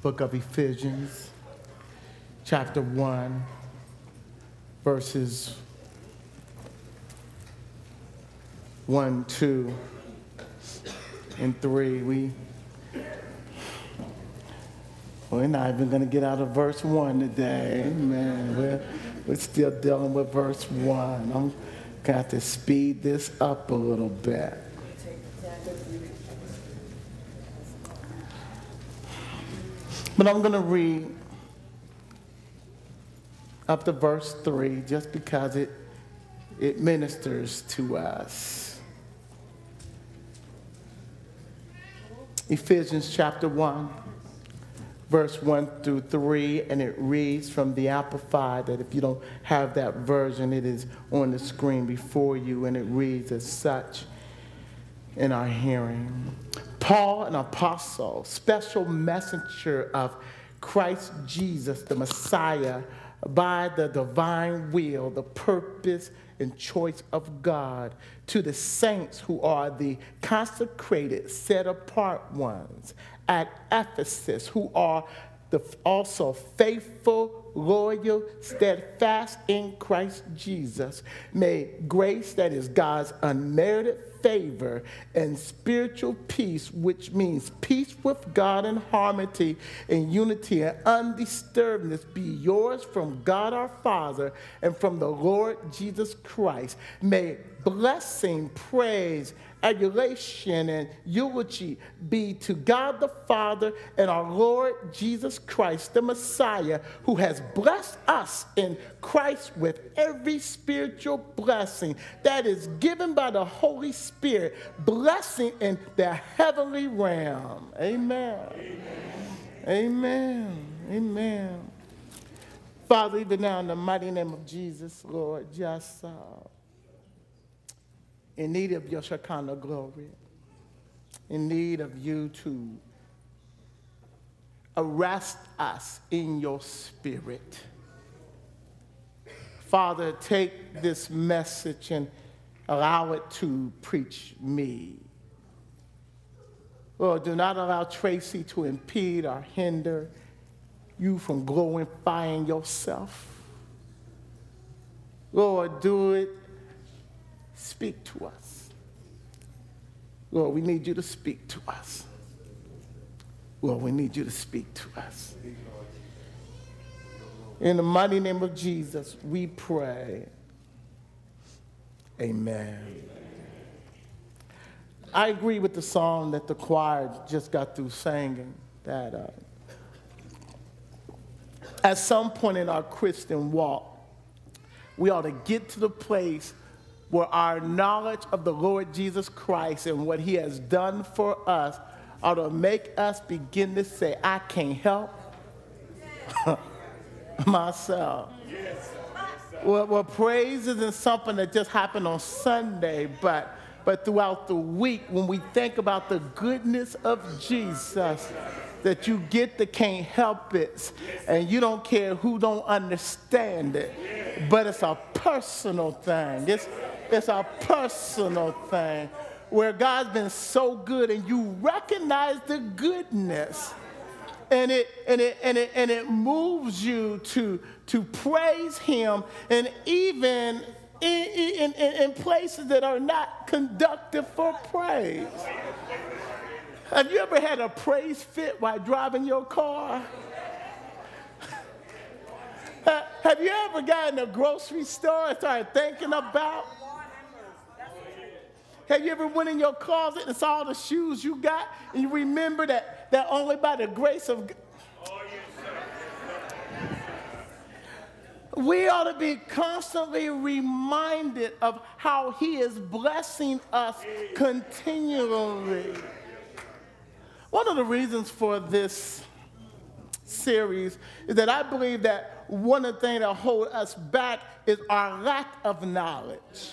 book of Ephesians, chapter 1, verses 1, 2, and 3. We, we're not even going to get out of verse 1 today. Man, we're, we're still dealing with verse 1. I'm got to speed this up a little bit. But I'm going to read up to verse 3 just because it, it ministers to us. Ephesians chapter 1, verse 1 through 3, and it reads from the Amplified that if you don't have that version, it is on the screen before you, and it reads as such in our hearing. Paul, an apostle, special messenger of Christ Jesus, the Messiah, by the divine will, the purpose, and choice of God, to the saints who are the consecrated, set apart ones at Ephesus, who are the, also faithful, loyal, steadfast in Christ Jesus. May grace, that is God's unmerited favor and spiritual peace, which means peace with God and harmony and unity and undisturbedness, be yours from God our Father and from the Lord Jesus Christ. May blessing, praise, adulation, and eulogy be to God the Father and our Lord Jesus Christ, the Messiah, who has blessed us in Christ with every spiritual blessing that is given by the Holy Spirit, blessing in the heavenly realm. Amen. Amen. Amen. Amen. Father, even now in the mighty name of Jesus, Lord, just. Uh, in need of your Shekinah glory, in need of you to arrest us in your spirit. Father, take this message and allow it to preach me. Lord, do not allow Tracy to impede or hinder you from glorifying yourself. Lord, do it Speak to us. Lord, we need you to speak to us. Lord, we need you to speak to us. In the mighty name of Jesus, we pray. Amen. I agree with the song that the choir just got through singing that uh, at some point in our Christian walk, we ought to get to the place where our knowledge of the Lord Jesus Christ and what he has done for us ought to make us begin to say, I can't help myself. Well, well, praise isn't something that just happened on Sunday, but, but throughout the week when we think about the goodness of Jesus that you get the can't help it and you don't care who don't understand it but it's a personal thing it's, it's a personal thing where God's been so good and you recognize the goodness. And it, and it, and it, and it moves you to, to praise Him, and even in, in, in places that are not conductive for praise. Have you ever had a praise fit while driving your car? Have you ever gotten a grocery store and started thinking about have you ever went in your closet and saw all the shoes you got and you remember that, that only by the grace of God? we ought to be constantly reminded of how he is blessing us continually. One of the reasons for this series is that I believe that one of the things that hold us back is our lack of knowledge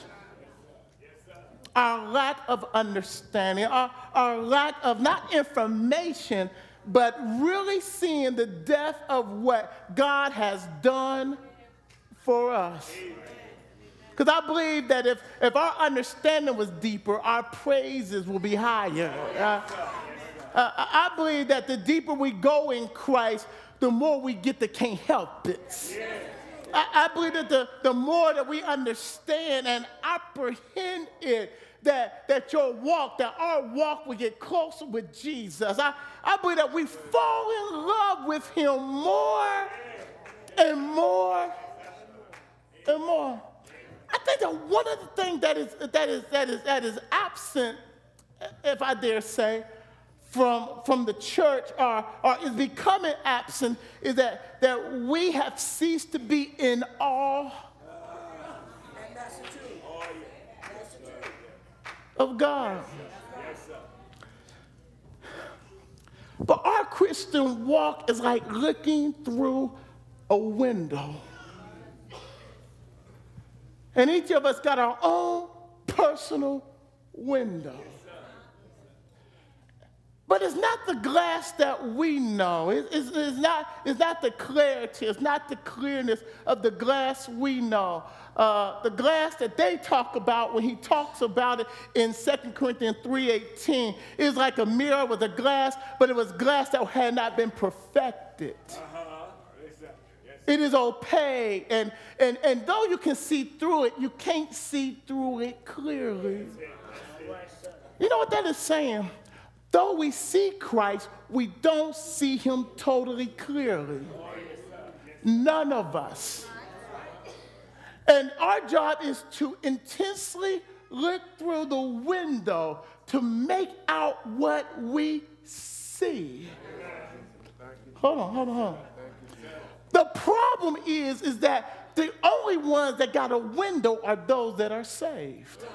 our lack of understanding, our, our lack of not information, but really seeing the depth of what God has done for us. Because I believe that if, if our understanding was deeper, our praises will be higher. Uh, uh, I believe that the deeper we go in Christ, the more we get the can't help it. I, I believe that the, the more that we understand and apprehend it, that, that your walk, that our walk will get closer with Jesus. I, I believe that we fall in love with him more and more and more. I think that one of the things that is, that is, that is, that is absent, if I dare say, from, from the church or, or is becoming absent is that, that we have ceased to be in awe of God. But our Christian walk is like looking through a window. And each of us got our own personal window. But it's not the glass that we know. It's, it's, it's, not, it's not the clarity, it's not the clearness of the glass we know. Uh, the glass that they talk about when he talks about it in 2 Corinthians 3.18 is like a mirror with a glass, but it was glass that had not been perfected. Uh-huh. It is opaque, and, and, and though you can see through it, you can't see through it clearly. You know what that is saying? Though we see Christ, we don't see him totally clearly. None of us. And our job is to intensely look through the window to make out what we see. Hold on, hold on, hold on. The problem is, is that the only ones that got a window are those that are saved.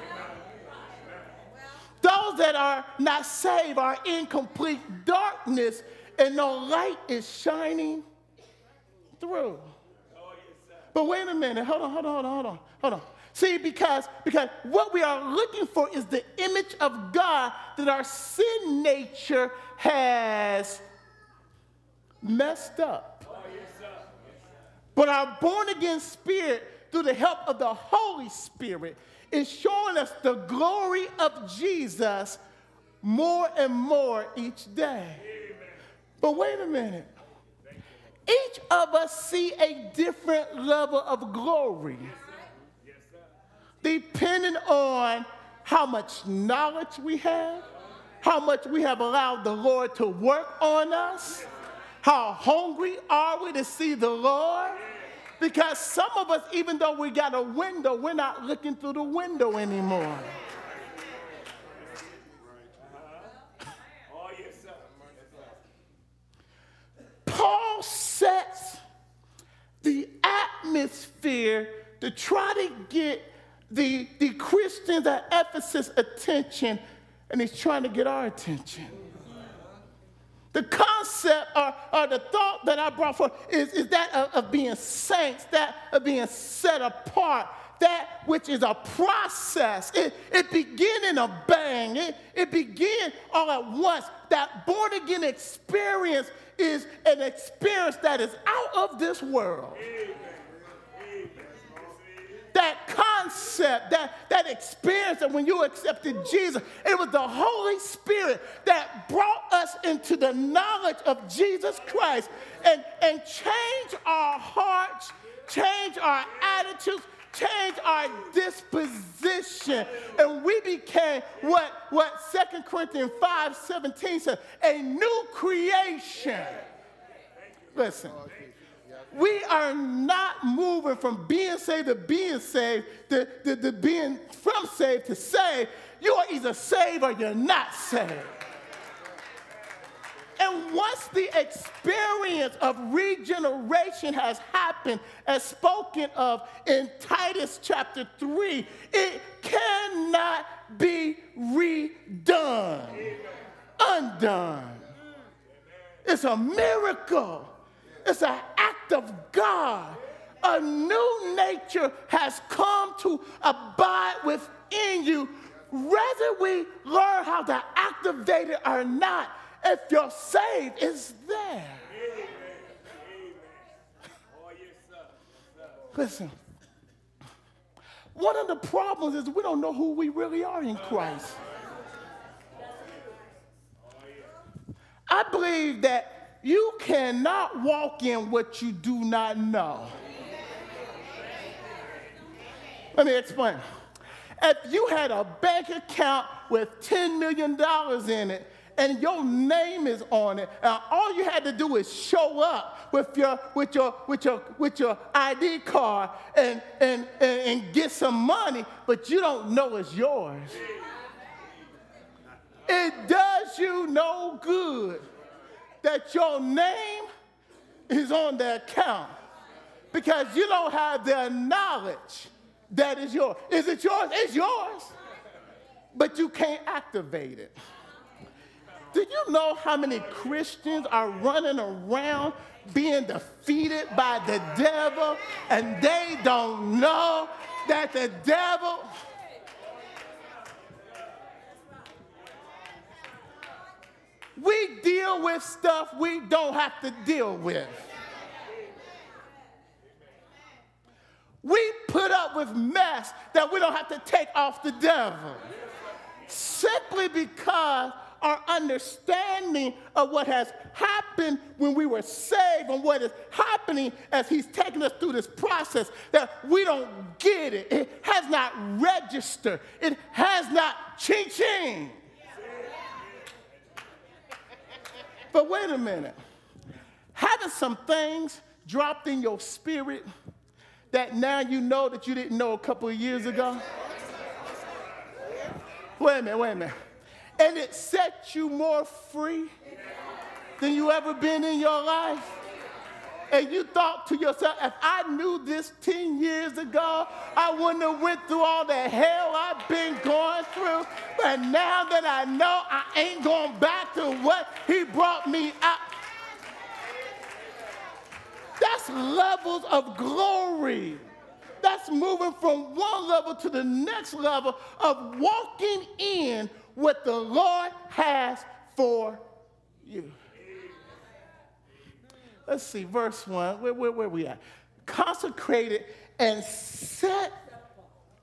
Those that are not saved are in complete darkness and no light is shining through. But wait a minute, hold on, hold on, hold on, hold on, hold on. See, because, because what we are looking for is the image of God that our sin nature has messed up. But our born again spirit, through the help of the Holy Spirit, is showing us the glory of Jesus more and more each day. But wait a minute. Each of us see a different level of glory depending on how much knowledge we have, how much we have allowed the Lord to work on us, how hungry are we to see the Lord because some of us, even though we got a window, we're not looking through the window anymore. Paul sets the atmosphere to try to get the, the Christians at Ephesus' attention, and he's trying to get our attention. The concept or, or the thought that I brought forth is, is that of, of being saints, that of being set apart, that which is a process. It, it began in a bang. It, it began all at once. That born again experience is an experience that is out of this world. That concept, that, that experience that when you accepted Jesus, it was the Holy Spirit that brought us into the knowledge of Jesus Christ and, and changed our hearts, changed our attitudes, changed our disposition. And we became what, what 2 Corinthians 5 17 says, a new creation. Listen we are not moving from being saved to being saved to, to, to being from saved to saved. You are either saved or you're not saved. And once the experience of regeneration has happened, as spoken of in Titus chapter 3, it cannot be redone, undone. It's a miracle. It's an act of God. A new nature has come to abide within you. Whether we learn how to activate it or not, if you're saved, it's there. Listen, one of the problems is we don't know who we really are in Christ. I believe that you cannot walk in what you do not know. Let me explain. If you had a bank account with $10 million in it, and your name is on it. And all you had to do is show up with your with your with your with your ID card and and and, and get some money, but you don't know it's yours. It does you no good that your name is on the account because you don't have the knowledge that is yours. Is it yours? It's yours. But you can't activate it. Do you know how many Christians are running around being defeated by the devil and they don't know that the devil. We deal with stuff we don't have to deal with. We put up with mess that we don't have to take off the devil. Simply because our understanding of what has happened when we were saved and what is happening as He's taking us through this process that we don't get it. It has not registered, it has not ching ching. But wait a minute. Having some things dropped in your spirit that now you know that you didn't know a couple of years ago? Wait a minute, wait a minute and it set you more free than you ever been in your life. And you thought to yourself, if I knew this 10 years ago, I wouldn't have went through all the hell I've been going through. But now that I know, I ain't going back to what he brought me out. That's levels of glory. That's moving from one level to the next level of walking in what the Lord has for you. Let's see, verse 1. Where, where, where we at? Consecrated and set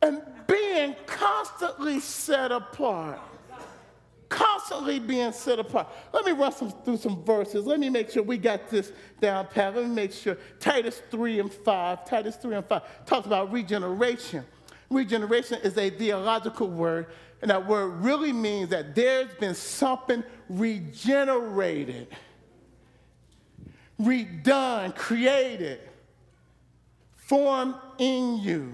and being constantly set apart. Constantly being set apart. Let me run some, through some verses. Let me make sure we got this down pat. Let me make sure. Titus 3 and 5. Titus 3 and 5 talks about regeneration. Regeneration is a theological word and that word really means that there's been something regenerated, redone, created, formed in you.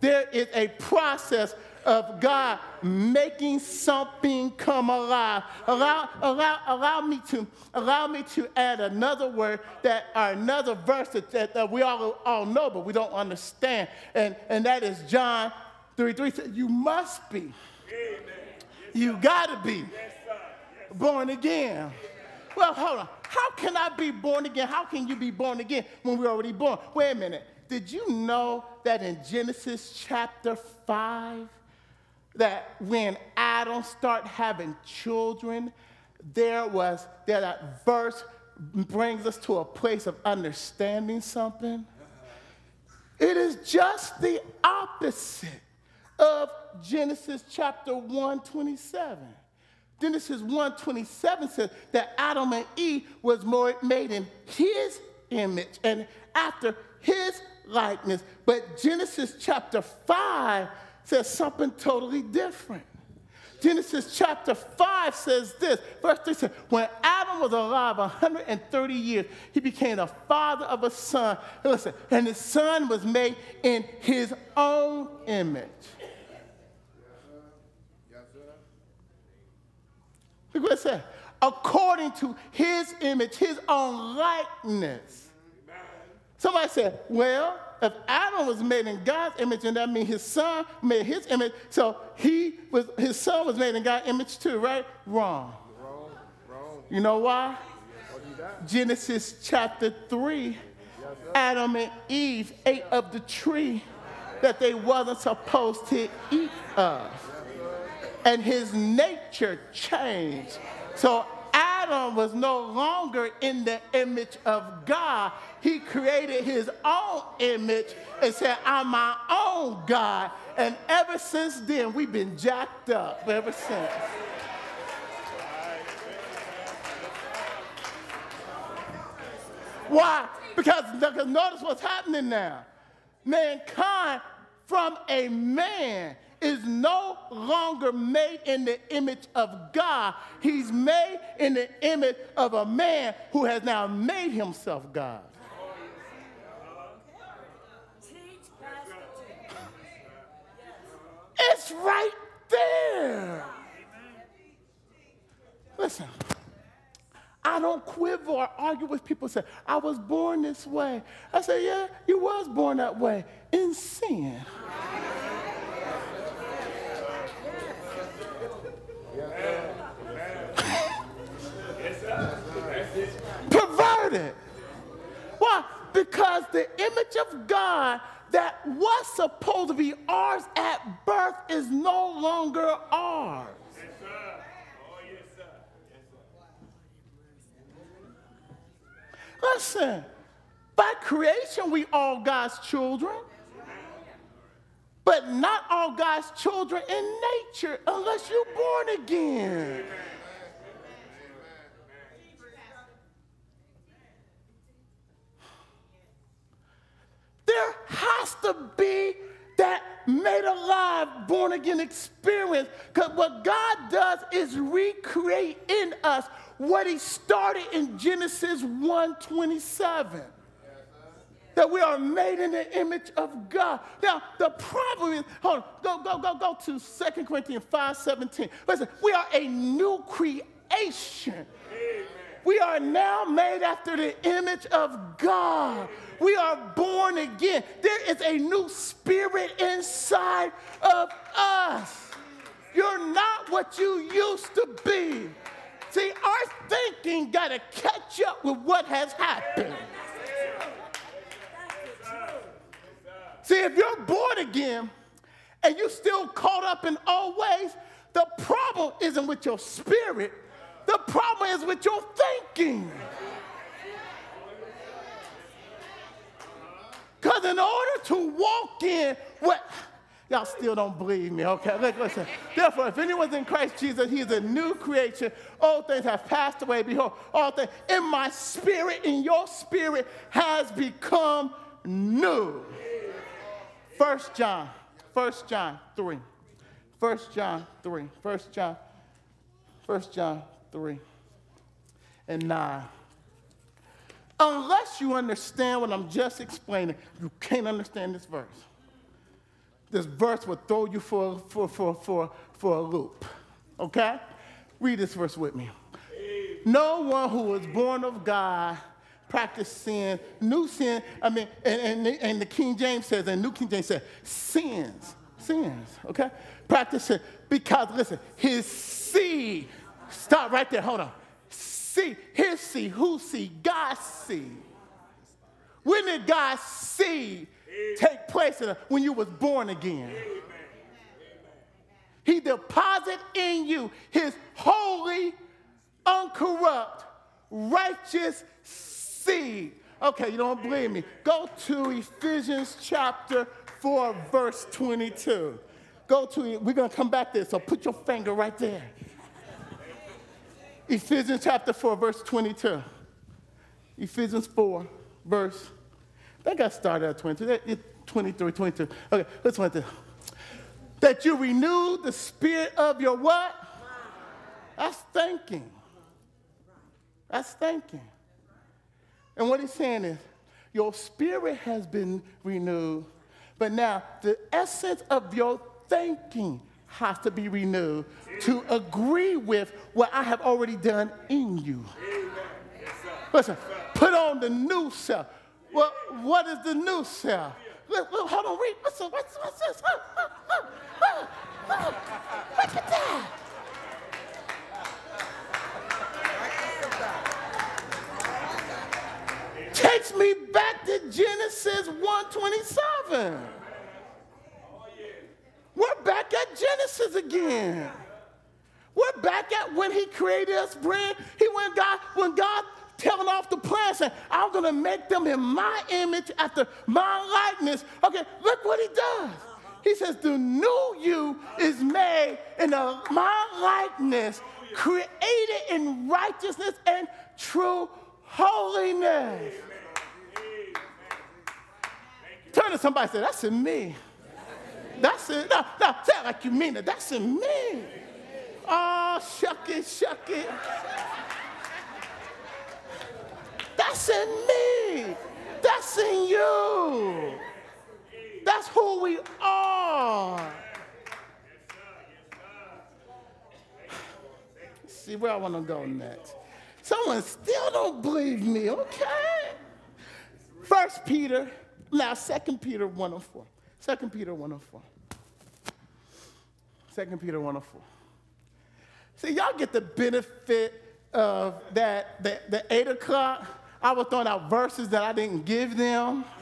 There is a process of God making something come alive. Allow, allow, allow, me to, allow me to add another word that, or another verse that, that, that we all, all know, but we don't understand. And, and that is John 3 3 said, You must be. Amen. You got to be born again. Well, hold on. How can I be born again? How can you be born again when we're already born? Wait a minute. Did you know that in Genesis chapter 5, that when Adam started having children, there was there that verse brings us to a place of understanding something. It is just the opposite of Genesis chapter 127. Genesis 127 says that Adam and Eve was made in his image and after his likeness. But Genesis chapter 5 says something totally different. Genesis chapter 5 says this, verse 3 says, When Adam was alive 130 years, he became the father of a son. Listen, and his son was made in his own image. Look what it said. According to his image, his own likeness. Somebody said, well, if Adam was made in God's image, and that means his son made his image, so he was his son was made in God's image too, right? Wrong. Wrong. Wrong. You know why? Genesis chapter 3, Adam and Eve ate of the tree that they wasn't supposed to eat of and his nature changed. So Adam was no longer in the image of God. He created his own image and said, I'm my own God. And ever since then, we've been jacked up ever since. Why? Because, notice what's happening now. Mankind from a man is no longer made in the image of God. He's made in the image of a man who has now made himself God. It's right there. Listen, I don't quiver or argue with people say, I was born this way. I say, yeah, you was born that way in sin. Perverted. Why? Because the image of God that was supposed to be ours at birth is no longer ours. Listen, by creation, we all God's children. But not all God's children in nature unless you're born again. There has to be that made alive, born again experience. Because what God does is recreate in us what he started in Genesis 1:27. That we are made in the image of God. Now, the problem is, hold on, go, go, go, go to 2 Corinthians 5 17. Listen, we are a new creation. We are now made after the image of God. We are born again. There is a new spirit inside of us. You're not what you used to be. See, our thinking got to catch up with what has happened. See, if you're born again and you're still caught up in old ways, the problem isn't with your spirit, the problem is with your thinking. Because in order to walk in what, y'all still don't believe me, okay? Listen. Therefore, if anyone's in Christ Jesus, he is a new creation. All things have passed away. Behold, all things in my spirit, in your spirit, has become new. First John, First John 3. First John 3. First John, First John 3 and 9. Unless you understand what I'm just explaining, you can't understand this verse. This verse will throw you for, for, for, for, for a loop. Okay? Read this verse with me. No one who was born of God practice sin, new sin, I mean, and, and, and the King James says, and New King James says, sins, sins, okay? Practice sin. Because, listen, his seed, stop right there, hold on see, his seed, whose seed? God's seed. When did God see take place in, when you was born again? He deposit in you his holy, uncorrupt, righteous seed. Okay, you don't believe me. Go to Ephesians chapter 4, verse 22. Go to. We're going to come back there, so put your finger right there. Ephesians chapter 4, verse 22. Ephesians 4, verse, think I started at 22, 23, 22. Okay, let's went there. That you renew the spirit of your what? That's thinking. That's thinking. And what he's saying is, your spirit has been renewed, but now the essence of your thinking has to be renewed to agree with what I have already done in you. Listen, put on the new self. Well, what is the new self? Look, look, hold on, read. Listen, what's, what's this? Look, look, look, look, look at that. Takes me back to Genesis 127. We're back at Genesis again. We're back at when he created us, brand. He when God, when God telling off the plants and I'm gonna make them in my image after my likeness. Okay, look what he does. He says, The new you is made in a, my likeness, created in righteousness and true holiness. Amen. Amen. Turn to somebody and say, That's in me. That's it. No, no, say it like you mean it. That's in me. Oh, shuck it, shuck it. That's in me. That's in you. That's who we are. See where I want to go next. Someone still don't believe me, okay? First Peter, now Second Peter 104. Second Peter 104. Second Peter 104. See, y'all get the benefit of that, the, the 8 o'clock. I was throwing out verses that I didn't give them.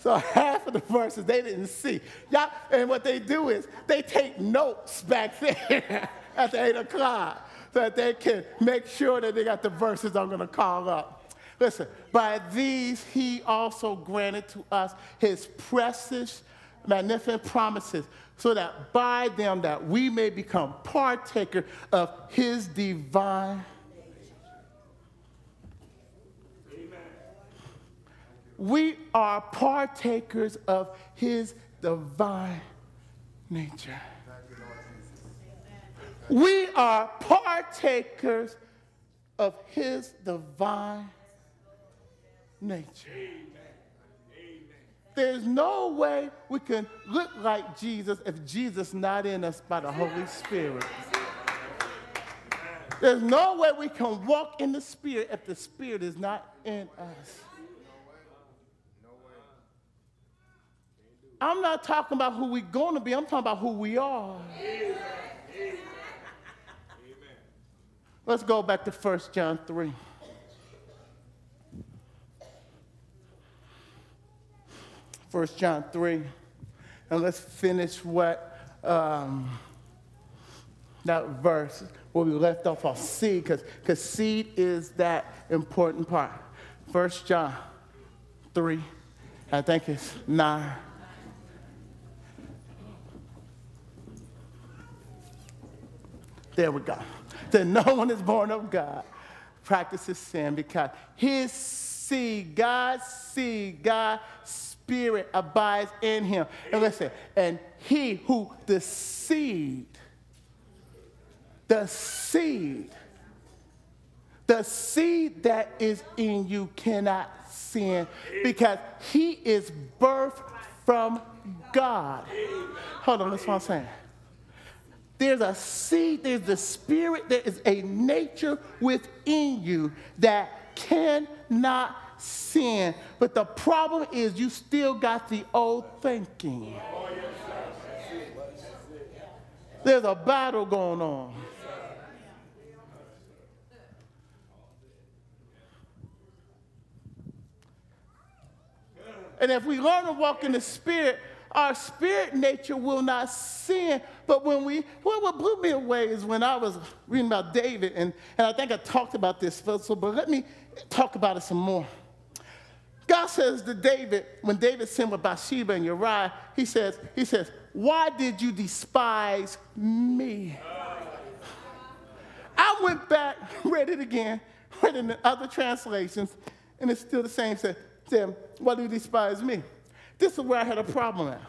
So half of the verses they didn't see. Y'all, and what they do is they take notes back there at the 8 o'clock so that they can make sure that they got the verses I'm going to call up. Listen, by these he also granted to us his precious, magnificent promises, so that by them that we may become partaker of his divine we are partakers of his divine nature. We are partakers of his divine nature. There's no way we can look like Jesus if Jesus is not in us by the Holy Spirit. There's no way we can walk in the Spirit if the Spirit is not in us. I'm not talking about who we're going to be, I'm talking about who we are. Let's go back to 1 John 3. First John 3. And let's finish what um, that verse where we left off on seed, because seed is that important part. 1 John 3, I think it's 9. There we go that no one is born of God practices sin because his seed, God's seed, God's spirit abides in him. And listen, and he who the seed, the seed, the seed that is in you cannot sin because he is birthed from God. Hold on, that's what I'm saying. There's a seed, there's the spirit, there is a nature within you that cannot sin. But the problem is you still got the old thinking. There's a battle going on. And if we learn to walk in the Spirit, our spirit nature will not sin. But when we, well, what blew me away is when I was reading about David, and, and I think I talked about this, so, but let me talk about it some more. God says to David, when David sinned with Bathsheba and Uriah, he says, he says, why did you despise me? I went back, read it again, read it in other translations, and it's still the same. Said, said why do you despise me? This is where I had a problem at.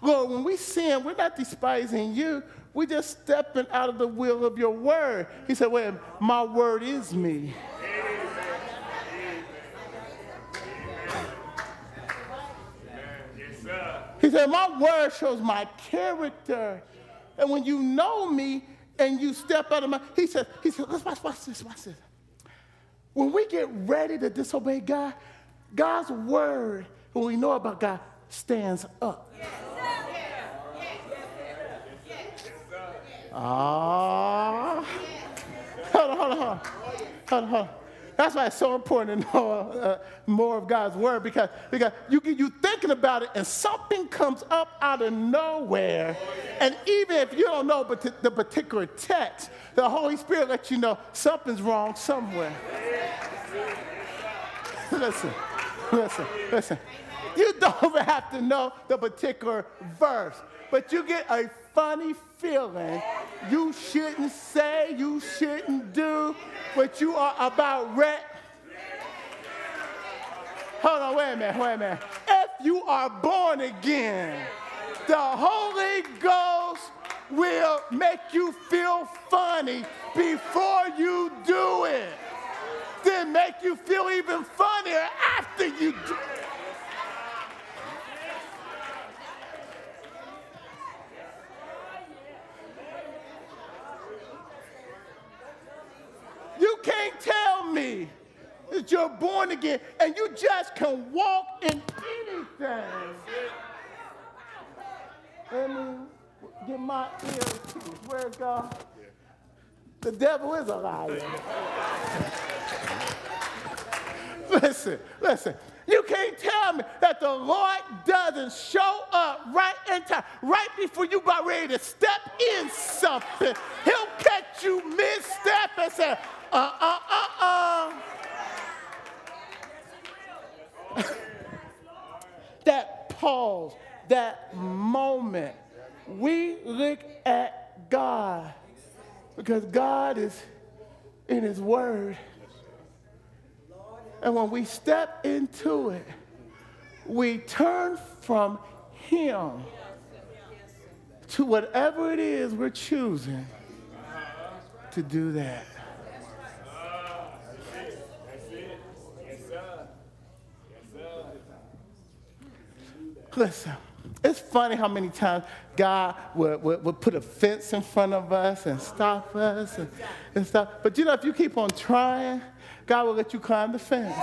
Lord, when we sin, we're not despising you. We're just stepping out of the will of your word. He said, Well, my word is me. He said, My word shows my character. And when you know me and you step out of my, he said, he said, let's watch, watch this, watch this. When we get ready to disobey God, God's word when we know about God stands up. Ah. Hold on, hold on, hold on. Hold on, hold on. That's why it's so important to know uh, more of God's word because, because you, get you thinking about it and something comes up out of nowhere. And even if you don't know but the particular text, the Holy Spirit lets you know something's wrong somewhere. listen, listen, listen. You don't have to know the particular verse, but you get a funny feeling you shouldn't say, you shouldn't do, but you are about ready. Hold on, wait a minute, wait a minute. If you are born again, the Holy Ghost will make you feel funny before you do it. Then make you feel even funnier after you do it. You can't tell me that you're born again and you just can walk in anything. Let me get my ears. Where it go? The devil is a liar. listen, listen. You can't tell me that the Lord doesn't show up right in time, right before you about ready to step in something. He'll catch you mid-step and say, uh, uh, uh, uh. that pause, that moment, we look at God because God is in His Word. And when we step into it, we turn from Him to whatever it is we're choosing to do that. Listen, it's funny how many times God would, would, would, put a fence in front of us and stop us and, and stuff. But you know, if you keep on trying, God will let you climb the fence.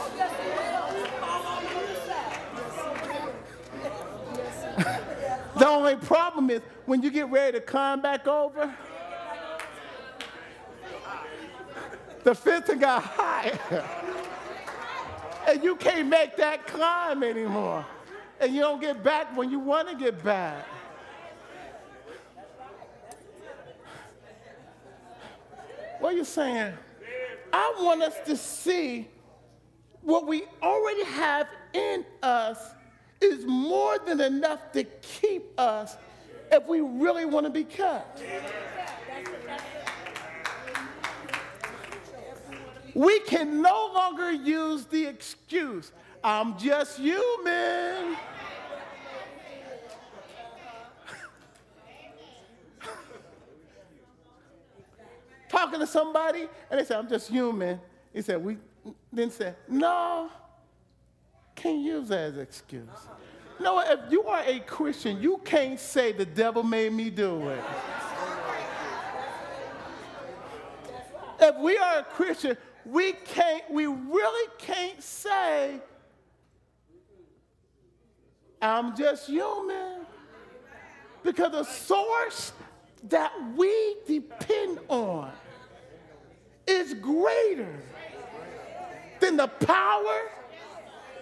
the only problem is when you get ready to climb back over, the fence got higher. and you can't make that climb anymore and you don't get back when you want to get back. What are you saying? I want us to see what we already have in us is more than enough to keep us if we really want to be kept. We can no longer use the excuse, I'm just human. Talking to somebody and they said, I'm just human. He said, we then said, no, can't use that as an excuse. No, if you are a Christian, you can't say the devil made me do it. If we are a Christian, we can't, we really can't say, I'm just human. Because the source that we depend on is greater than the power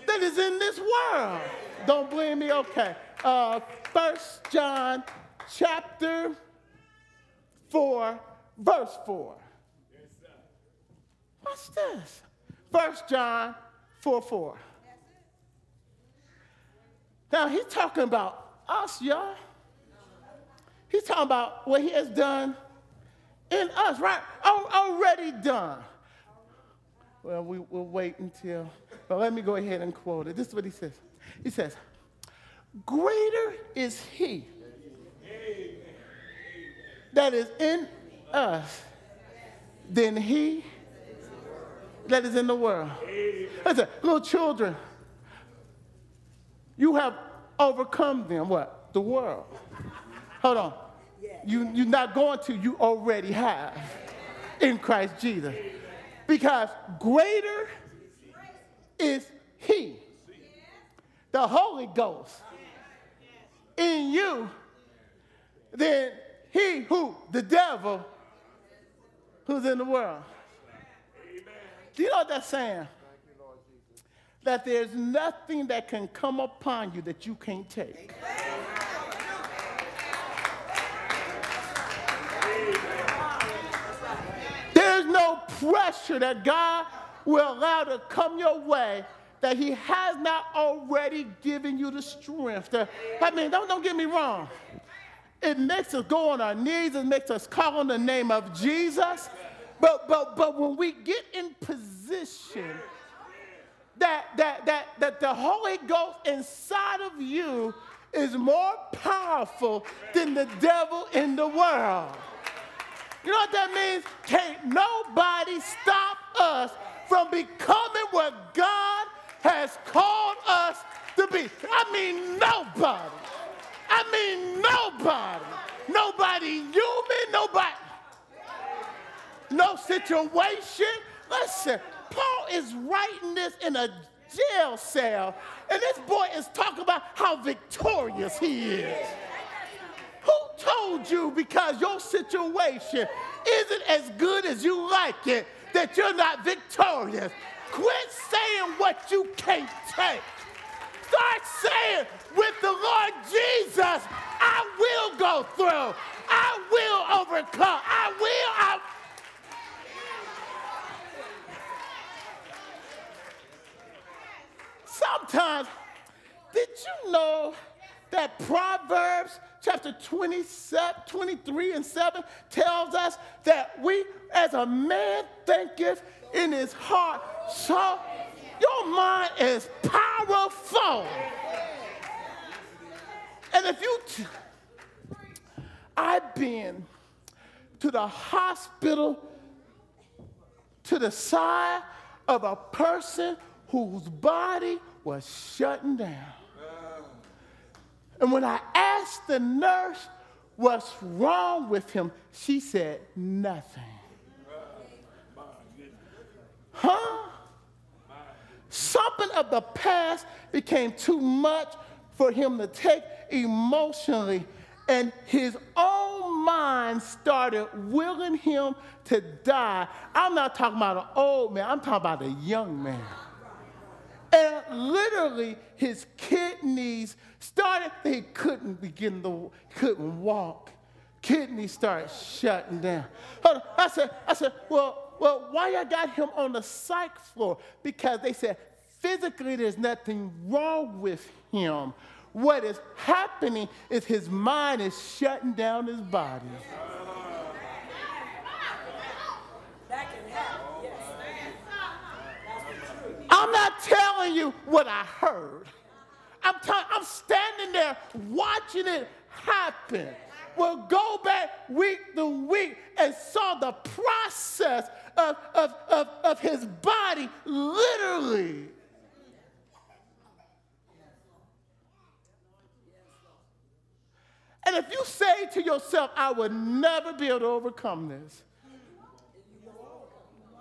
that is in this world. Don't blame me? Okay. Uh, 1 John chapter 4, verse 4. What's this? 1 John 4 4. Now he's talking about us, y'all. He's talking about what he has done in us, right? Already done. Well, we, will wait until, but let me go ahead and quote it. This is what he says. He says, Greater is he that is in us than he that is in the world. Listen, little children, you have overcome them, what? The world. Hold on. You, you're not going to, you already have in Christ Jesus. Because greater is He, the Holy Ghost, in you than He who, the devil, who's in the world. Do you know what that's saying? That there's nothing that can come upon you that you can't take. Pressure that God will allow to come your way that he has not already given you the strength. To, I mean, don't, don't get me wrong. It makes us go on our knees. It makes us call on the name of Jesus. But, but, but when we get in position, that, that, that, that the Holy Ghost inside of you is more powerful than the devil in the world. You know what that means? Can't nobody stop us from becoming what God has called us to be. I mean, nobody. I mean, nobody. Nobody human, nobody. No situation. Listen, Paul is writing this in a jail cell, and this boy is talking about how victorious he is. Who told you because your situation isn't as good as you like it that you're not victorious? Quit saying what you can't take. Start saying, with the Lord Jesus, I will go through. I will overcome. I will. I... Sometimes, did you know that Proverbs chapter 27, 23 and 7 tells us that we, as a man thinketh in his heart, so your mind is powerful. And if you, t- I've been to the hospital to the side of a person whose body was shutting down. And when I asked the nurse what's wrong with him, she said nothing. Huh? Something of the past became too much for him to take emotionally, and his own mind started willing him to die. I'm not talking about an old man, I'm talking about a young man. And literally, his kidneys started, he couldn't begin to, couldn't walk. Kidneys started shutting down. I said, I said, well, well, why I got him on the psych floor? Because they said physically there's nothing wrong with him. What is happening is his mind is shutting down his body. I'm not telling you what I heard. I'm, t- I'm standing there watching it happen. We'll go back week to week and saw the process of, of, of, of his body literally. And if you say to yourself, I will never be able to overcome this,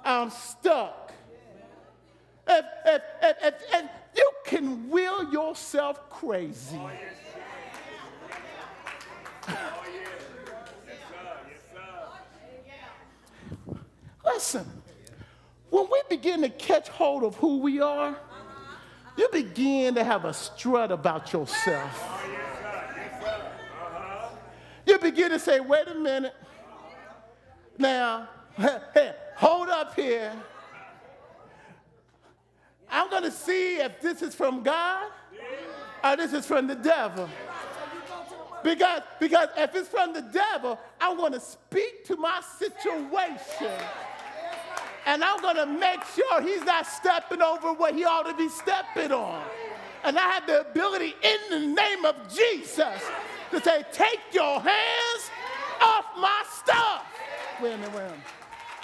I'm stuck. If, if, if, if, if you can will yourself crazy. Listen, when we begin to catch hold of who we are, you begin to have a strut about yourself. You begin to say, wait a minute. Now, hey, hold up here. I'm going to see if this is from God or this is from the devil. Because, because if it's from the devil, I want to speak to my situation. And I'm going to make sure he's not stepping over what he ought to be stepping on. And I have the ability in the name of Jesus to say, take your hands off my stuff. Wait a minute, wait a minute.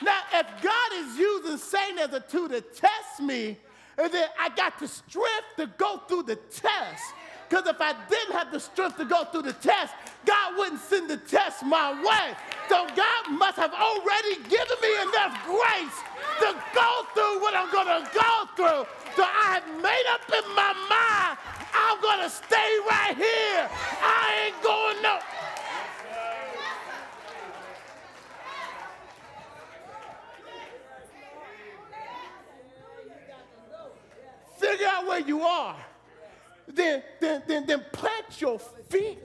Now, if God is using Satan as a tool to test me, and then I got the strength to go through the test. Because if I didn't have the strength to go through the test, God wouldn't send the test my way. So God must have already given me enough grace to go through what I'm going to go through. So I have made up in my mind, I'm going to stay right here. I ain't going no. Figure out where you are. Then, then, then, then plant your feet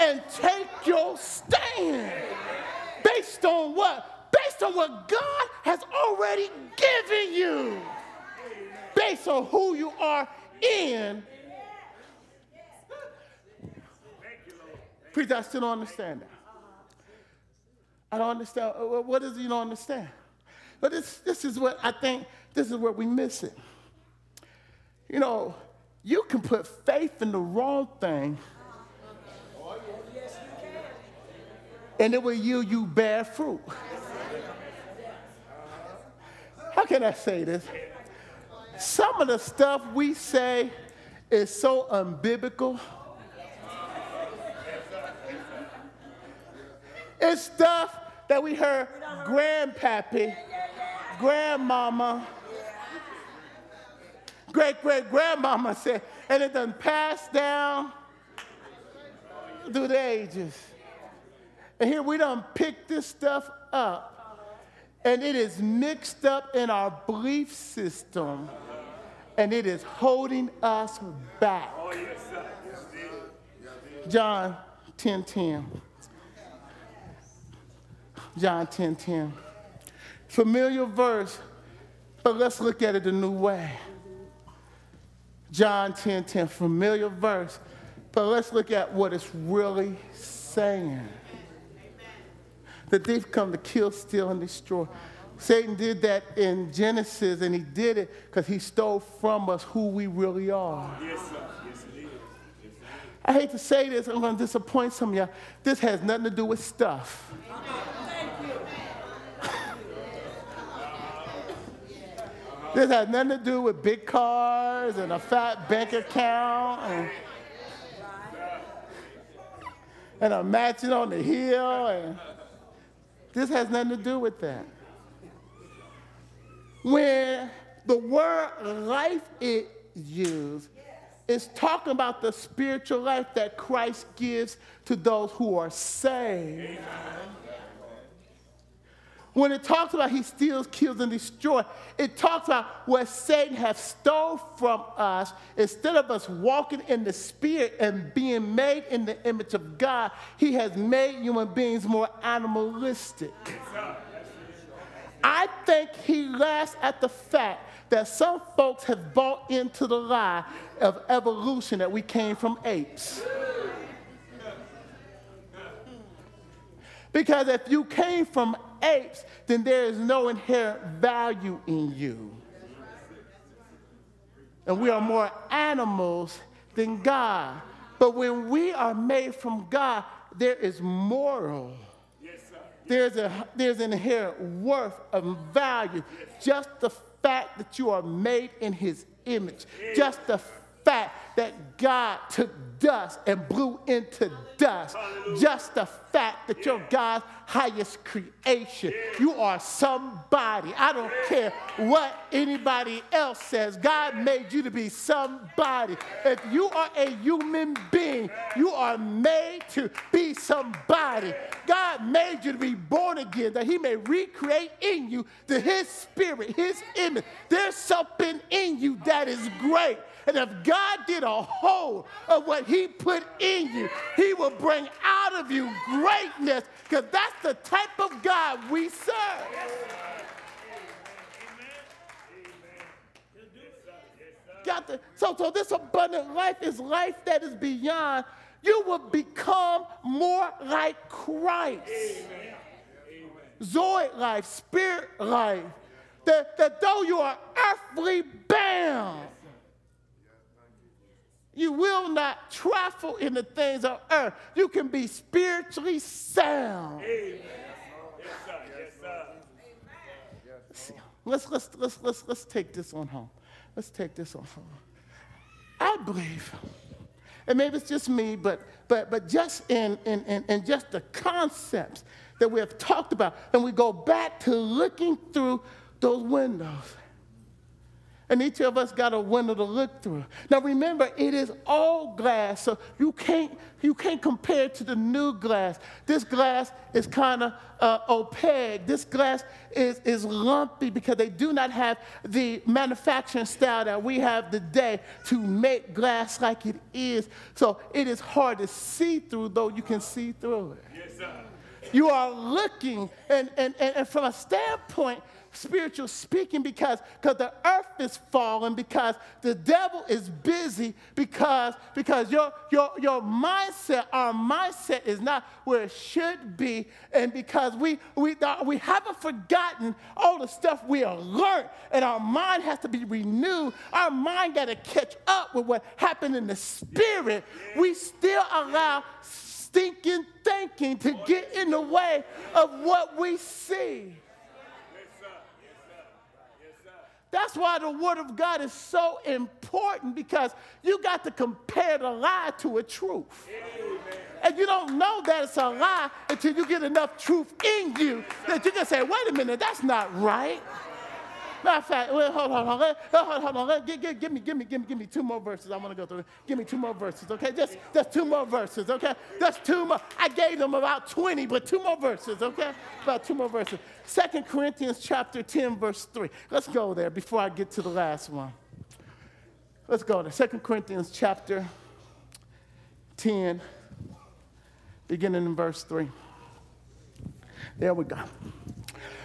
and take your stand. Based on what? Based on what God has already given you. Based on who you are in. Preacher, I still don't understand that. I don't understand. What is you don't understand? But this, this is what I think, this is where we miss it. You know, you can put faith in the wrong thing, and it will yield you bad fruit. How can I say this? Some of the stuff we say is so unbiblical. It's stuff that we heard grandpappy, grandmama, great great grandmama said, and it done passed down through the ages. And here we done pick this stuff up, and it is mixed up in our belief system, and it is holding us back. John 10 10. John 10 10. Familiar verse, but let's look at it a new way. John 10 10, familiar verse, but let's look at what it's really saying. The thief come to kill, steal, and destroy. Satan did that in Genesis, and he did it because he stole from us who we really are. Yes, sir. Yes, it is. I hate to say this, I'm going to disappoint some of y'all. This has nothing to do with stuff. This has nothing to do with big cars and a fat bank account and, and a mansion on the hill. And this has nothing to do with that. When the word life is used, it's talking about the spiritual life that Christ gives to those who are saved. Amen. When it talks about he steals, kills, and destroys, it talks about what Satan has stole from us. Instead of us walking in the spirit and being made in the image of God, he has made human beings more animalistic. I think he laughs at the fact that some folks have bought into the lie of evolution that we came from apes. Because if you came from apes, then there is no inherent value in you. And we are more animals than God. But when we are made from God, there is moral. There's, a, there's an inherent worth of value. Just the fact that you are made in his image. Just the fact that God took dust and blew into dust. Just the fact that you're God's highest creation. You are somebody. I don't care what anybody else says. God made you to be somebody. If you are a human being, you are made to be somebody. God made you to be born again that He may recreate in you the His spirit, His image. There's something in you that is great. And if God did a whole of what He put in you, He will bring out of you greatness because that's the type of God we serve. Got the, so, so this abundant life is life that is beyond. You will become more like Christ. Amen. Zoe life, spirit life. That, that though you are earthly bound, you will not trifle in the things of earth. You can be spiritually sound. Amen. Yes, sir. Yes, sir. Let's, let's, let's, let's, let's take this on home. Let's take this on home. I believe, and maybe it's just me, but, but, but just in, in, in, in just the concepts that we have talked about, and we go back to looking through those windows and each of us got a window to look through. Now remember, it is all glass, so you can't, you can't compare it to the new glass. This glass is kind of uh, opaque. This glass is, is lumpy because they do not have the manufacturing style that we have today to make glass like it is. So it is hard to see through, though you can see through it. Yes, sir. You are looking, and, and, and from a standpoint spiritual speaking because because the earth is falling because the devil is busy because because your your your mindset our mindset is not where it should be. And because we we we haven't forgotten all the stuff we have learned and our mind has to be renewed. Our mind got to catch up with what happened in the spirit. We still allow stinking thinking to get in the way of what we see. That's why the Word of God is so important because you got to compare the lie to a truth. And you don't know that it's a lie until you get enough truth in you that you can say, wait a minute, that's not right. Well, hold on, hold on, hold on, hold on. Give, give, give me, give me, give me, give me two more verses. I want to go through. Give me two more verses, okay? Just, just two more verses, okay? Just two more. I gave them about 20, but two more verses, okay? About two more verses. Second Corinthians chapter 10, verse 3. Let's go there before I get to the last one. Let's go to Second Corinthians chapter 10, beginning in verse 3. There we go.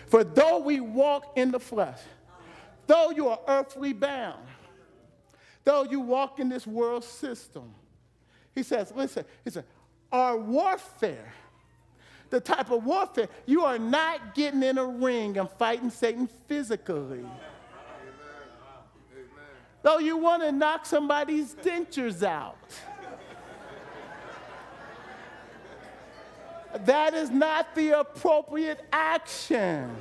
For though we walk in the flesh, Though you are earthly bound, though you walk in this world system, he says, listen, he said, our warfare, the type of warfare, you are not getting in a ring and fighting Satan physically. Amen. Though you want to knock somebody's dentures out. that is not the appropriate action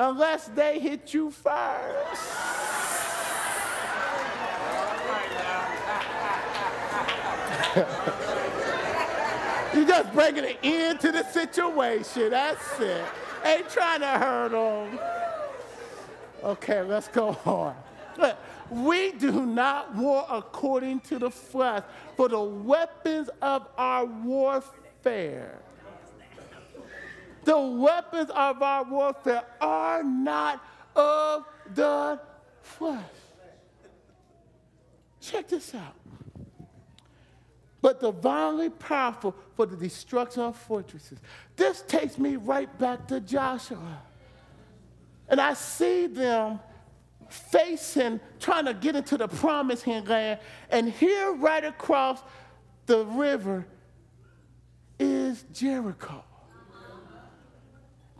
unless they hit you first. you just bringing an end to the situation. That's it. Ain't trying to hurt them. Okay, let's go on. Look, we do not war according to the flesh, for the weapons of our warfare the weapons of our warfare are not of the flesh. Check this out. But divinely powerful for the destruction of fortresses. This takes me right back to Joshua. And I see them facing, trying to get into the promised land. And here, right across the river, is Jericho.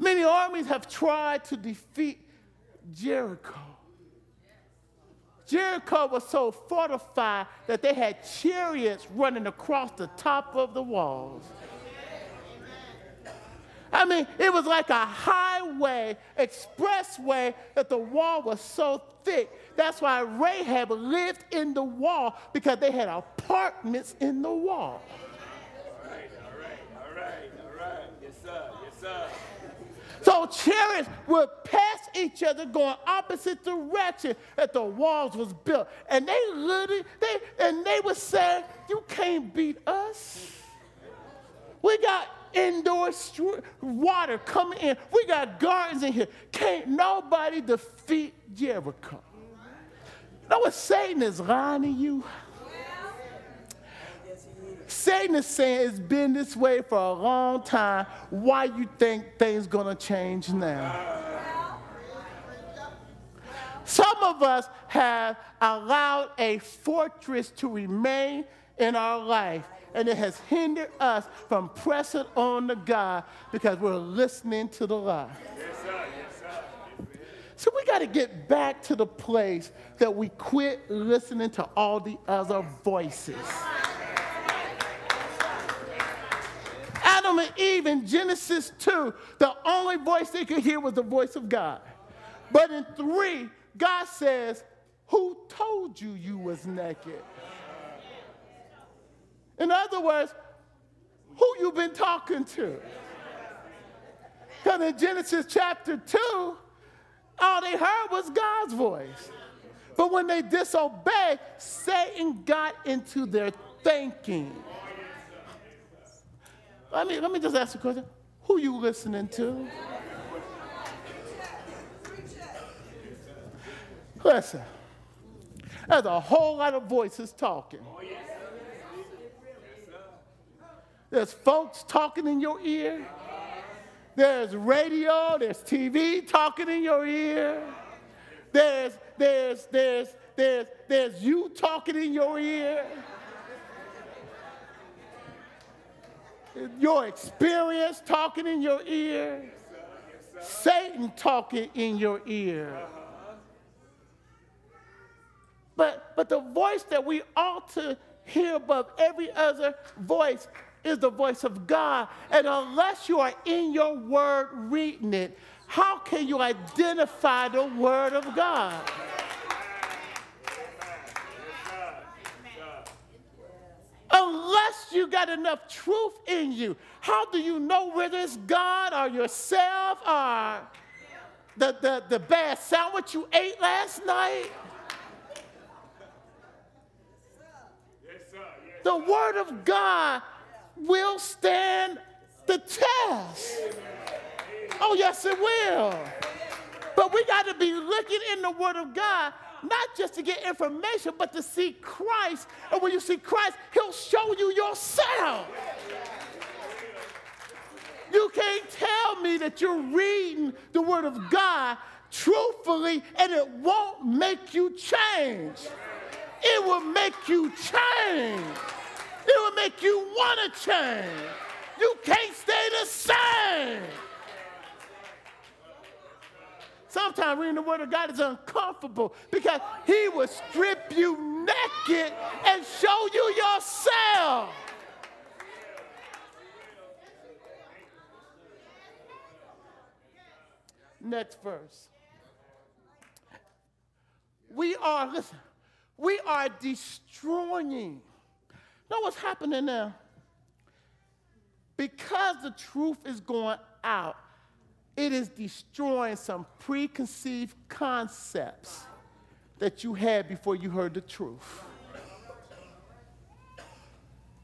Many armies have tried to defeat Jericho. Jericho was so fortified that they had chariots running across the top of the walls. I mean, it was like a highway, expressway, that the wall was so thick. That's why Rahab lived in the wall because they had apartments in the wall. All right, all right, all right, all right. Yes, sir, yes, sir. So chariots would pass each other going opposite direction that the walls was built. And they literally, they, and they would say, you can't beat us. We got indoor water coming in. We got gardens in here. Can't nobody defeat Jericho. You know what Satan is lying to you? Satan is saying it's been this way for a long time. Why you think things gonna change now? Some of us have allowed a fortress to remain in our life, and it has hindered us from pressing on to God because we're listening to the lie. Yes. So we got to get back to the place that we quit listening to all the other voices. Adam and Eve in Genesis 2, the only voice they could hear was the voice of God. But in 3, God says, Who told you you was naked? In other words, who you been talking to? Because in Genesis chapter 2, all they heard was God's voice. But when they disobeyed, Satan got into their thinking. Let me, let me just ask a question. Who you listening to? Listen, there's a whole lot of voices talking. There's folks talking in your ear. There's radio, there's TV talking in your ear. There's, there's, there's, there's, there's you talking in your ear. Your experience talking in your ear. Satan talking in your ear. But, but the voice that we ought to hear above every other voice is the voice of God. And unless you are in your word reading it, how can you identify the word of God? Unless you got enough truth in you, how do you know whether it's God or yourself or the, the, the bad sandwich you ate last night? The Word of God will stand the test. Oh, yes, it will. But we got to be looking in the Word of God, not just to get information, but to see Christ. And when you see Christ, He'll show you yourself. You can't tell me that you're reading the Word of God truthfully and it won't make you change. It will make you change. It will make you want to change. You can't stay the same. Sometimes reading the Word of God is uncomfortable because He will strip you naked and show you yourself. Next verse. We are, listen, we are destroying. Know what's happening now? Because the truth is going out, it is destroying some preconceived concepts that you had before you heard the truth.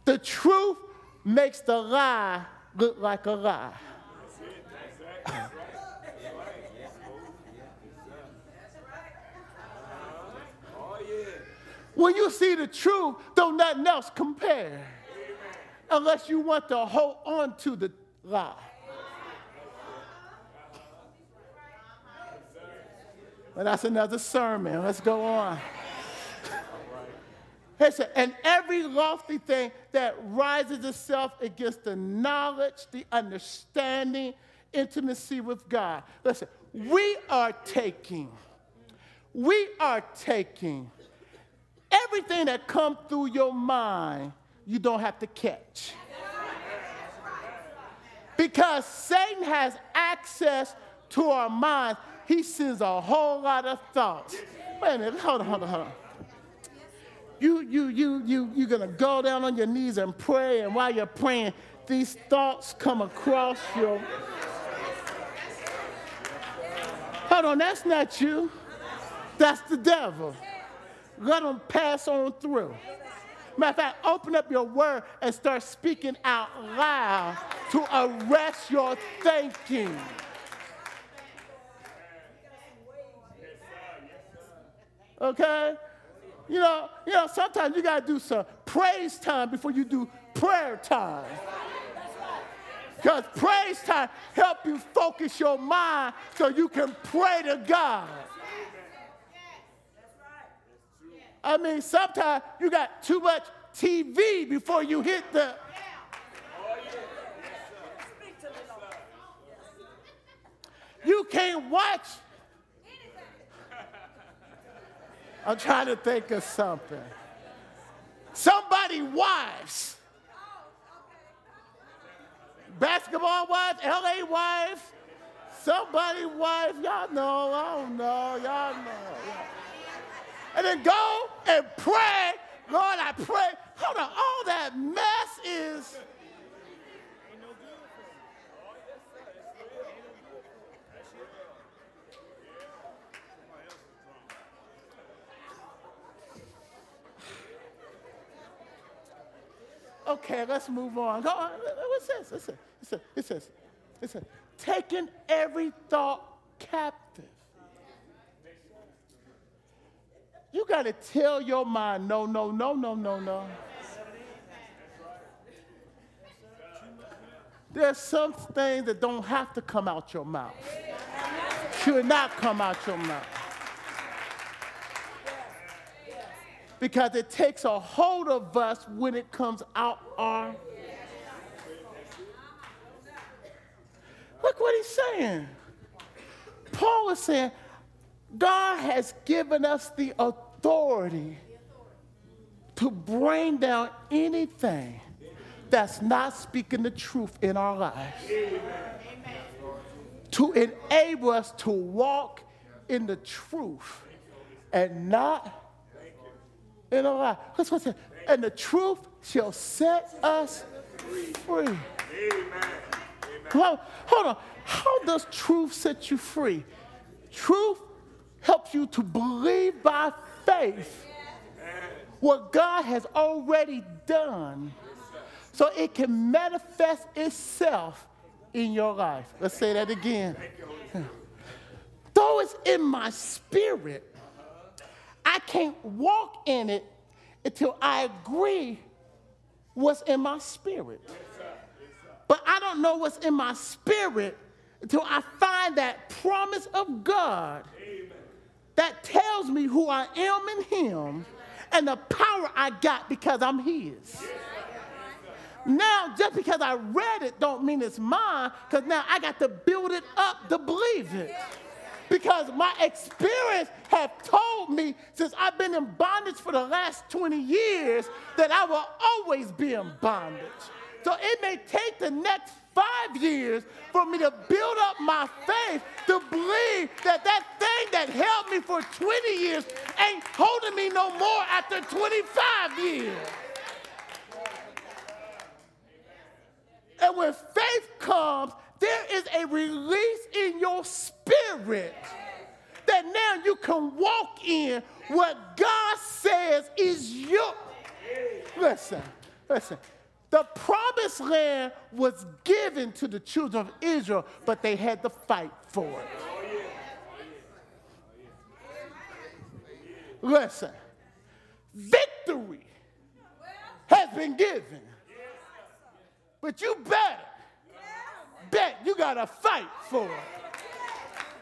The truth makes the lie look like a lie. When you see the truth, don't nothing else compare. Unless you want to hold on to the lie. But that's another sermon. Let's go on. And every lofty thing that rises itself against the knowledge, the understanding, intimacy with God. Listen, we are taking, we are taking everything that comes through your mind, you don't have to catch. Because Satan has access to our minds. He sends a whole lot of thoughts. Wait a minute, hold on, hold on, hold on. You, you, you, you, you're gonna go down on your knees and pray, and while you're praying, these thoughts come across your. Hold on, that's not you. That's the devil let them pass on through. Matter of fact, open up your word and start speaking out loud to arrest your thinking. Okay? You know, you know, sometimes you gotta do some praise time before you do prayer time. Because praise time help you focus your mind so you can pray to God. I mean, sometimes you got too much TV before you hit the. You can't watch. I'm trying to think of something. Somebody wives. Basketball wives, LA wives, somebody wives. Y'all know, I don't know, y'all know. And then go and pray. Lord, I pray. Hold on, all that mess is. Okay, let's move on. Go on. What's this? It says, it says, it says, it says taking every thought captive. You got to tell your mind, no, no, no, no, no, no. There's some things that don't have to come out your mouth. Should not come out your mouth. Because it takes a hold of us when it comes out our. Look what he's saying. Paul is saying, God has given us the authority to bring down anything that's not speaking the truth in our lives. To enable us to walk in the truth and not in a lie. That's what it And the truth shall set us free. Amen. Well, hold on. How does truth set you free? Truth helps you to believe by faith what God has already done so it can manifest itself in your life. Let's say that again. Though it's in my spirit, I can't walk in it until I agree what's in my spirit. But I don't know what's in my spirit until I find that promise of God that tells me who I am in Him and the power I got because I'm His. Now, just because I read it don't mean it's mine, because now I got to build it up to believe it. Because my experience have told me since I've been in bondage for the last 20 years that I will always be in bondage. So it may take the next five years for me to build up my faith to believe that that thing that held me for 20 years ain't holding me no more after 25 years. And when faith comes, there is a release in your spirit that now you can walk in what God says is your. Listen, listen. The promised land was given to the children of Israel, but they had to fight for it. Listen, victory has been given. But you better bet you gotta fight for it.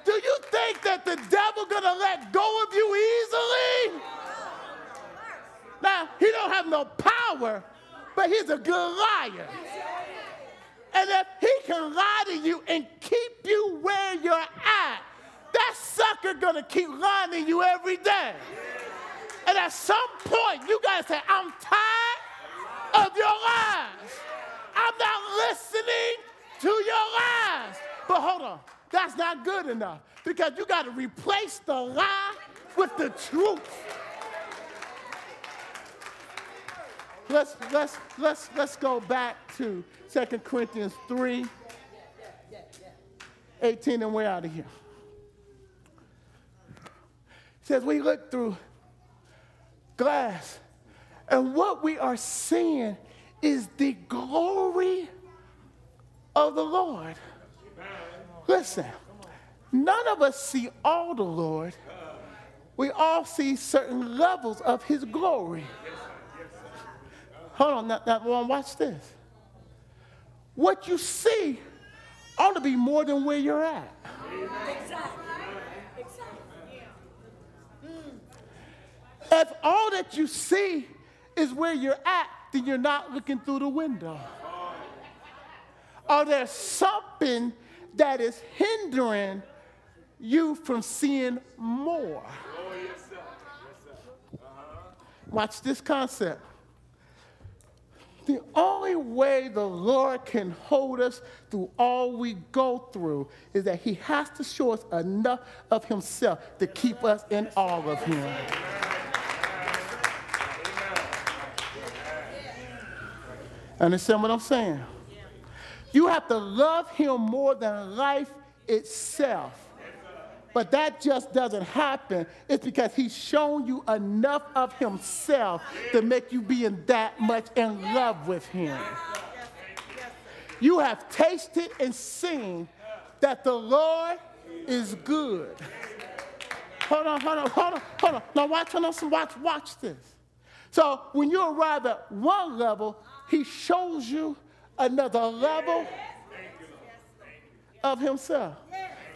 Do you think that the devil gonna let go of you easily? Now, he don't have no power, but he's a good liar. And if he can lie to you and keep you where you're at, that sucker gonna keep lying to you every day. And at some point, you gotta say, I'm tired of your lies. I'm not listening to your lies. But hold on, that's not good enough because you got to replace the lie with the truth. Let's, let's, let's, let's go back to 2 Corinthians 3 18, and we're out of here. It says, We look through glass, and what we are seeing is the glory of the Lord. Listen, none of us see all the Lord. We all see certain levels of his glory. Hold on, now, now watch this. What you see ought to be more than where you're at. Exactly. If all that you see is where you're at, then you're not looking through the window. Or there's something that is hindering you from seeing more. Watch this concept. The only way the Lord can hold us through all we go through is that He has to show us enough of Himself to keep us in awe of Him. Understand what I'm saying? You have to love him more than life itself. But that just doesn't happen. It's because he's shown you enough of himself to make you be in that much in love with him. You have tasted and seen that the Lord is good. Hold on, hold on, hold on, hold on. Now watch, watch, watch this. So when you arrive at one level, he shows you another level of himself.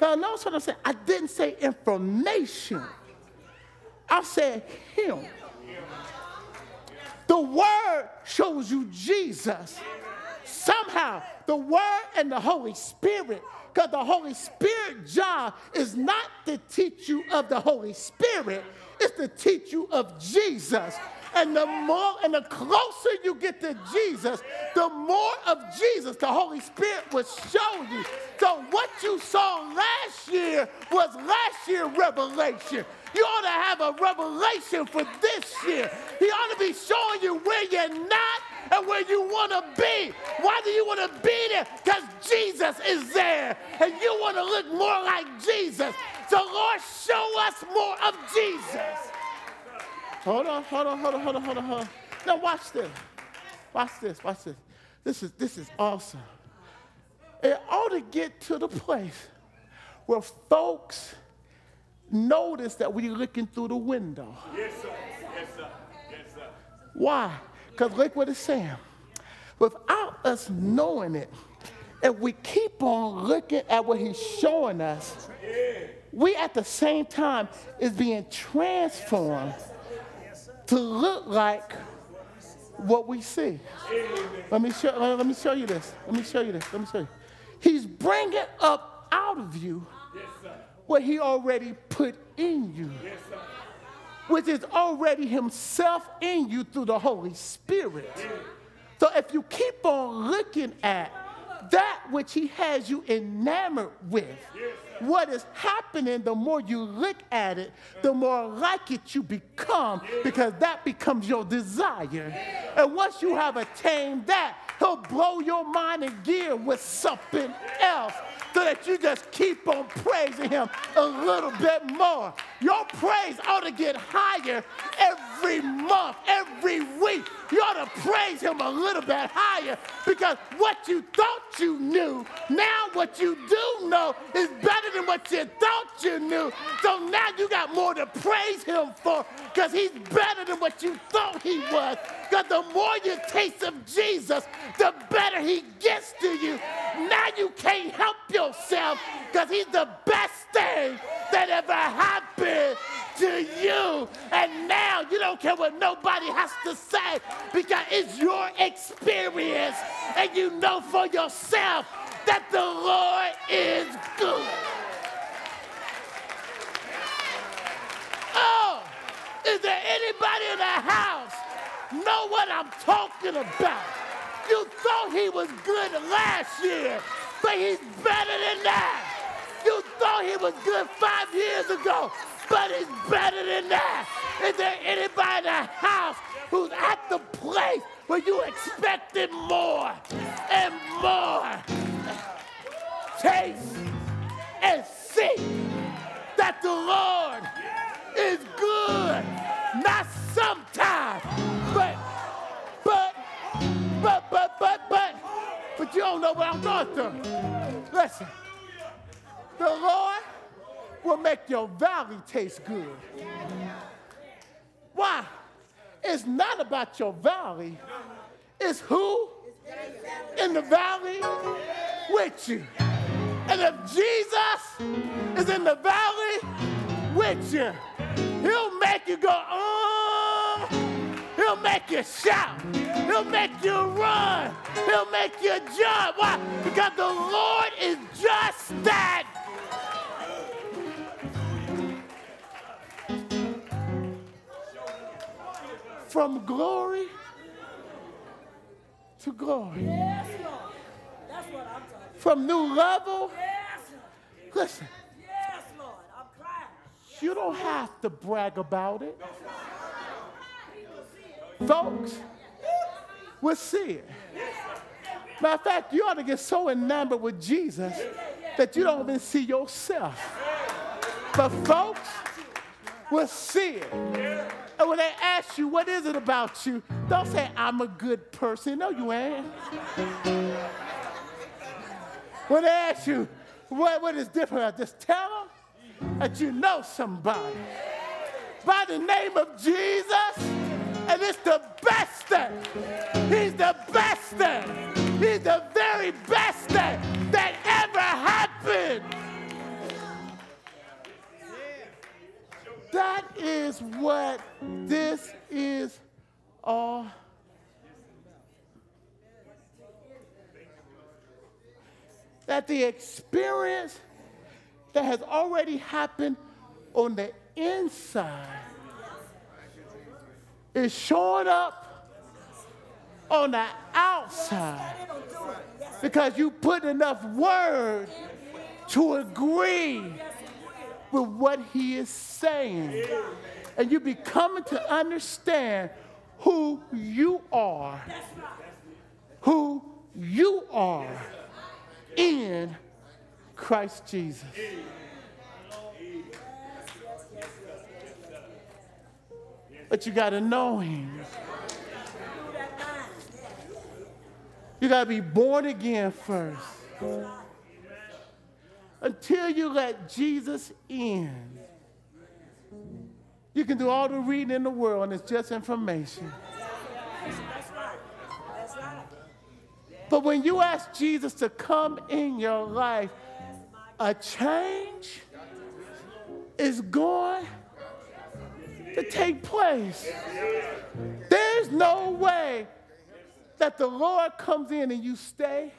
Now, notice what I'm saying. I didn't say information. I said him. The word shows you Jesus. Somehow, the word and the Holy Spirit, because the Holy Spirit job is not to teach you of the Holy Spirit, it's to teach you of Jesus. And the more and the closer you get to Jesus, the more of Jesus the Holy Spirit will show you. So what you saw last year was last year revelation. You ought to have a revelation for this year. He ought to be showing you where you're not and where you want to be. Why do you want to be there? Because Jesus is there and you want to look more like Jesus. So, Lord, show us more of Jesus. Hold on, hold on, hold on, hold on, hold on, hold on. Now watch this. Watch this, watch this. This is this is awesome. It ought to get to the place where folks notice that we're looking through the window. Yes, sir. Yes, sir. Yes, sir. Why? Because look what it's saying. Without us knowing it, if we keep on looking at what he's showing us, we at the same time is being transformed to look like what we see. Let me show, let me show you this. Let me show you this. Let me show you. He's bringing up out of you what he already put in you, which is already himself in you through the Holy Spirit. So if you keep on looking at that which he has you enamored with, what is happening, the more you look at it, the more like it you become because that becomes your desire. And once you have attained that, he'll blow your mind and gear with something else so that you just keep on praising him a little bit more. Your praise ought to get higher every month, every week. You ought to praise him a little bit higher because what you thought you knew, now what you do know is better than what you thought you knew. So now you got more to praise him for because he's better than what you thought he was. Because the more you taste of Jesus, the better he gets to you. Now you can't help yourself because he's the best thing that ever happened to you. And now you don't care what nobody has to say because it's your experience and you know for yourself that the Lord is good. Oh, is there anybody in the house know what I'm talking about? You thought he was good last year, but he's better than that. You thought he was good five years ago, but it's better than that. Is there anybody in the house who's at the place not your valley, it's who in the valley with you. And if Jesus is in the valley with you, he'll make you go, oh, he'll make you shout, he'll make you run, he'll make you jump. Why? Because the Lord is just that from glory to glory. Yes, Lord. That's what I'm talking about. From new level, Yes, listen, yes, Lord. I'm crying. you don't have to brag about it. Folks We'll see it. Matter of fact, you ought to get so enamored with Jesus that you don't even see yourself. But folks see it. And when they ask you, what is it about you? Don't say, I'm a good person. No, you ain't. When they ask you, what, what is different, just tell them that you know somebody. By the name of Jesus, and it's the best thing. He's the best thing. He's the very best thing that ever happened That is what this is all that the experience that has already happened on the inside is showing up on the outside. Because you put enough word to agree with what he is saying. And you be coming to understand who you are, who you are in Christ Jesus. But you got to know him. You got to be born again first. Until you let Jesus in, you can do all the reading in the world and it's just information. But when you ask Jesus to come in your life, a change is going to take place. There's no way that the Lord comes in and you stay.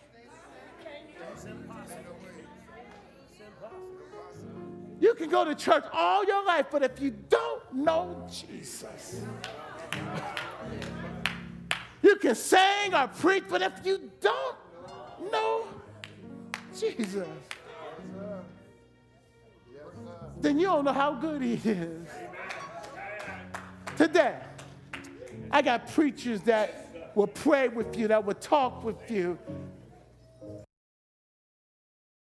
You can go to church all your life, but if you don't know Jesus, you can sing or preach, but if you don't know Jesus, then you don't know how good He is. Today, I got preachers that will pray with you, that will talk with you,